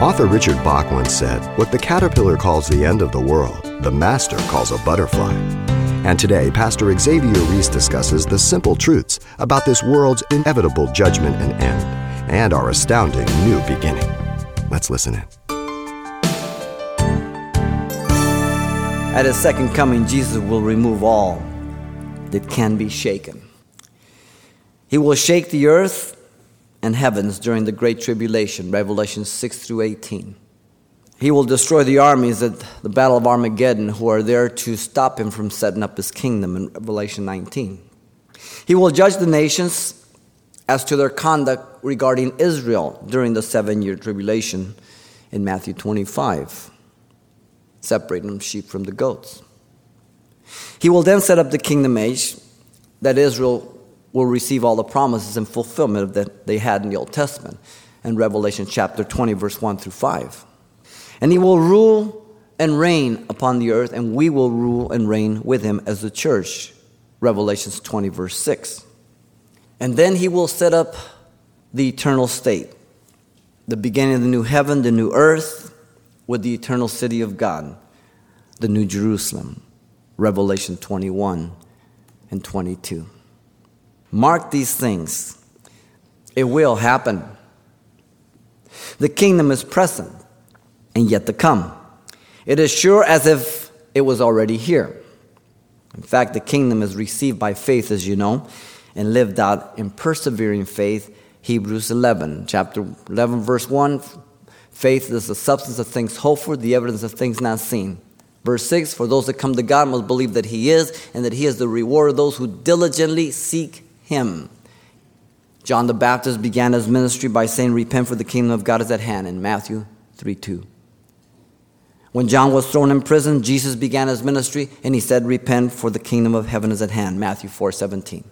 Author Richard Bach once said, What the caterpillar calls the end of the world, the master calls a butterfly. And today, Pastor Xavier Reese discusses the simple truths about this world's inevitable judgment and end, and our astounding new beginning. Let's listen in. At his second coming, Jesus will remove all that can be shaken. He will shake the earth and heavens during the Great Tribulation, Revelation 6 through 18. He will destroy the armies at the Battle of Armageddon who are there to stop him from setting up his kingdom in Revelation 19. He will judge the nations as to their conduct regarding Israel during the seven year tribulation in Matthew 25, separating sheep from the goats. He will then set up the kingdom age that Israel will receive all the promises and fulfillment that they had in the Old Testament in Revelation chapter 20, verse 1 through 5. And he will rule and reign upon the earth, and we will rule and reign with him as the church. Revelations 20, verse 6. And then he will set up the eternal state, the beginning of the new heaven, the new earth, with the eternal city of God, the new Jerusalem. Revelation 21 and 22. Mark these things. It will happen. The kingdom is present and yet to come. It is sure as if it was already here. In fact, the kingdom is received by faith, as you know, and lived out in persevering faith. Hebrews 11, chapter 11, verse 1 faith is the substance of things hoped for, the evidence of things not seen. Verse 6 For those that come to God must believe that He is, and that He is the reward of those who diligently seek him. John the Baptist began his ministry by saying, Repent, for the kingdom of God is at hand, in Matthew 3 2. When John was thrown in prison, Jesus began his ministry and he said, Repent, for the kingdom of heaven is at hand, Matthew 4 17.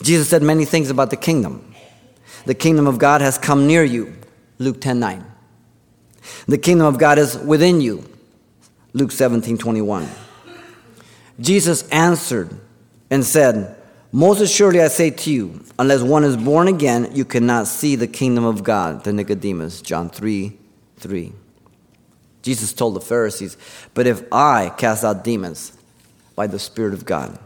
Jesus said many things about the kingdom. The kingdom of God has come near you, Luke 10 9. The kingdom of God is within you, Luke 17 21. Jesus answered and said, most assuredly, I say to you, unless one is born again, you cannot see the kingdom of God. To Nicodemus, John 3 3. Jesus told the Pharisees, But if I cast out demons by the Spirit of God,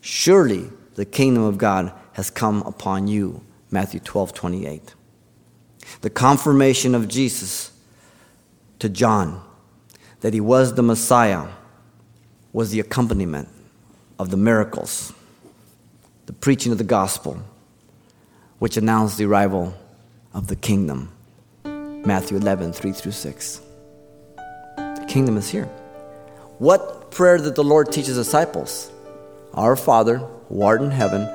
surely the kingdom of God has come upon you. Matthew 12 28. The confirmation of Jesus to John that he was the Messiah was the accompaniment of the miracles the preaching of the gospel, which announced the arrival of the kingdom. Matthew 11, 3 through 6. The kingdom is here. What prayer did the Lord teach his disciples? Our Father, who art in heaven,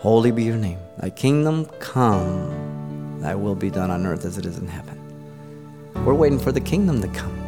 holy be your name. Thy kingdom come, thy will be done on earth as it is in heaven. We're waiting for the kingdom to come.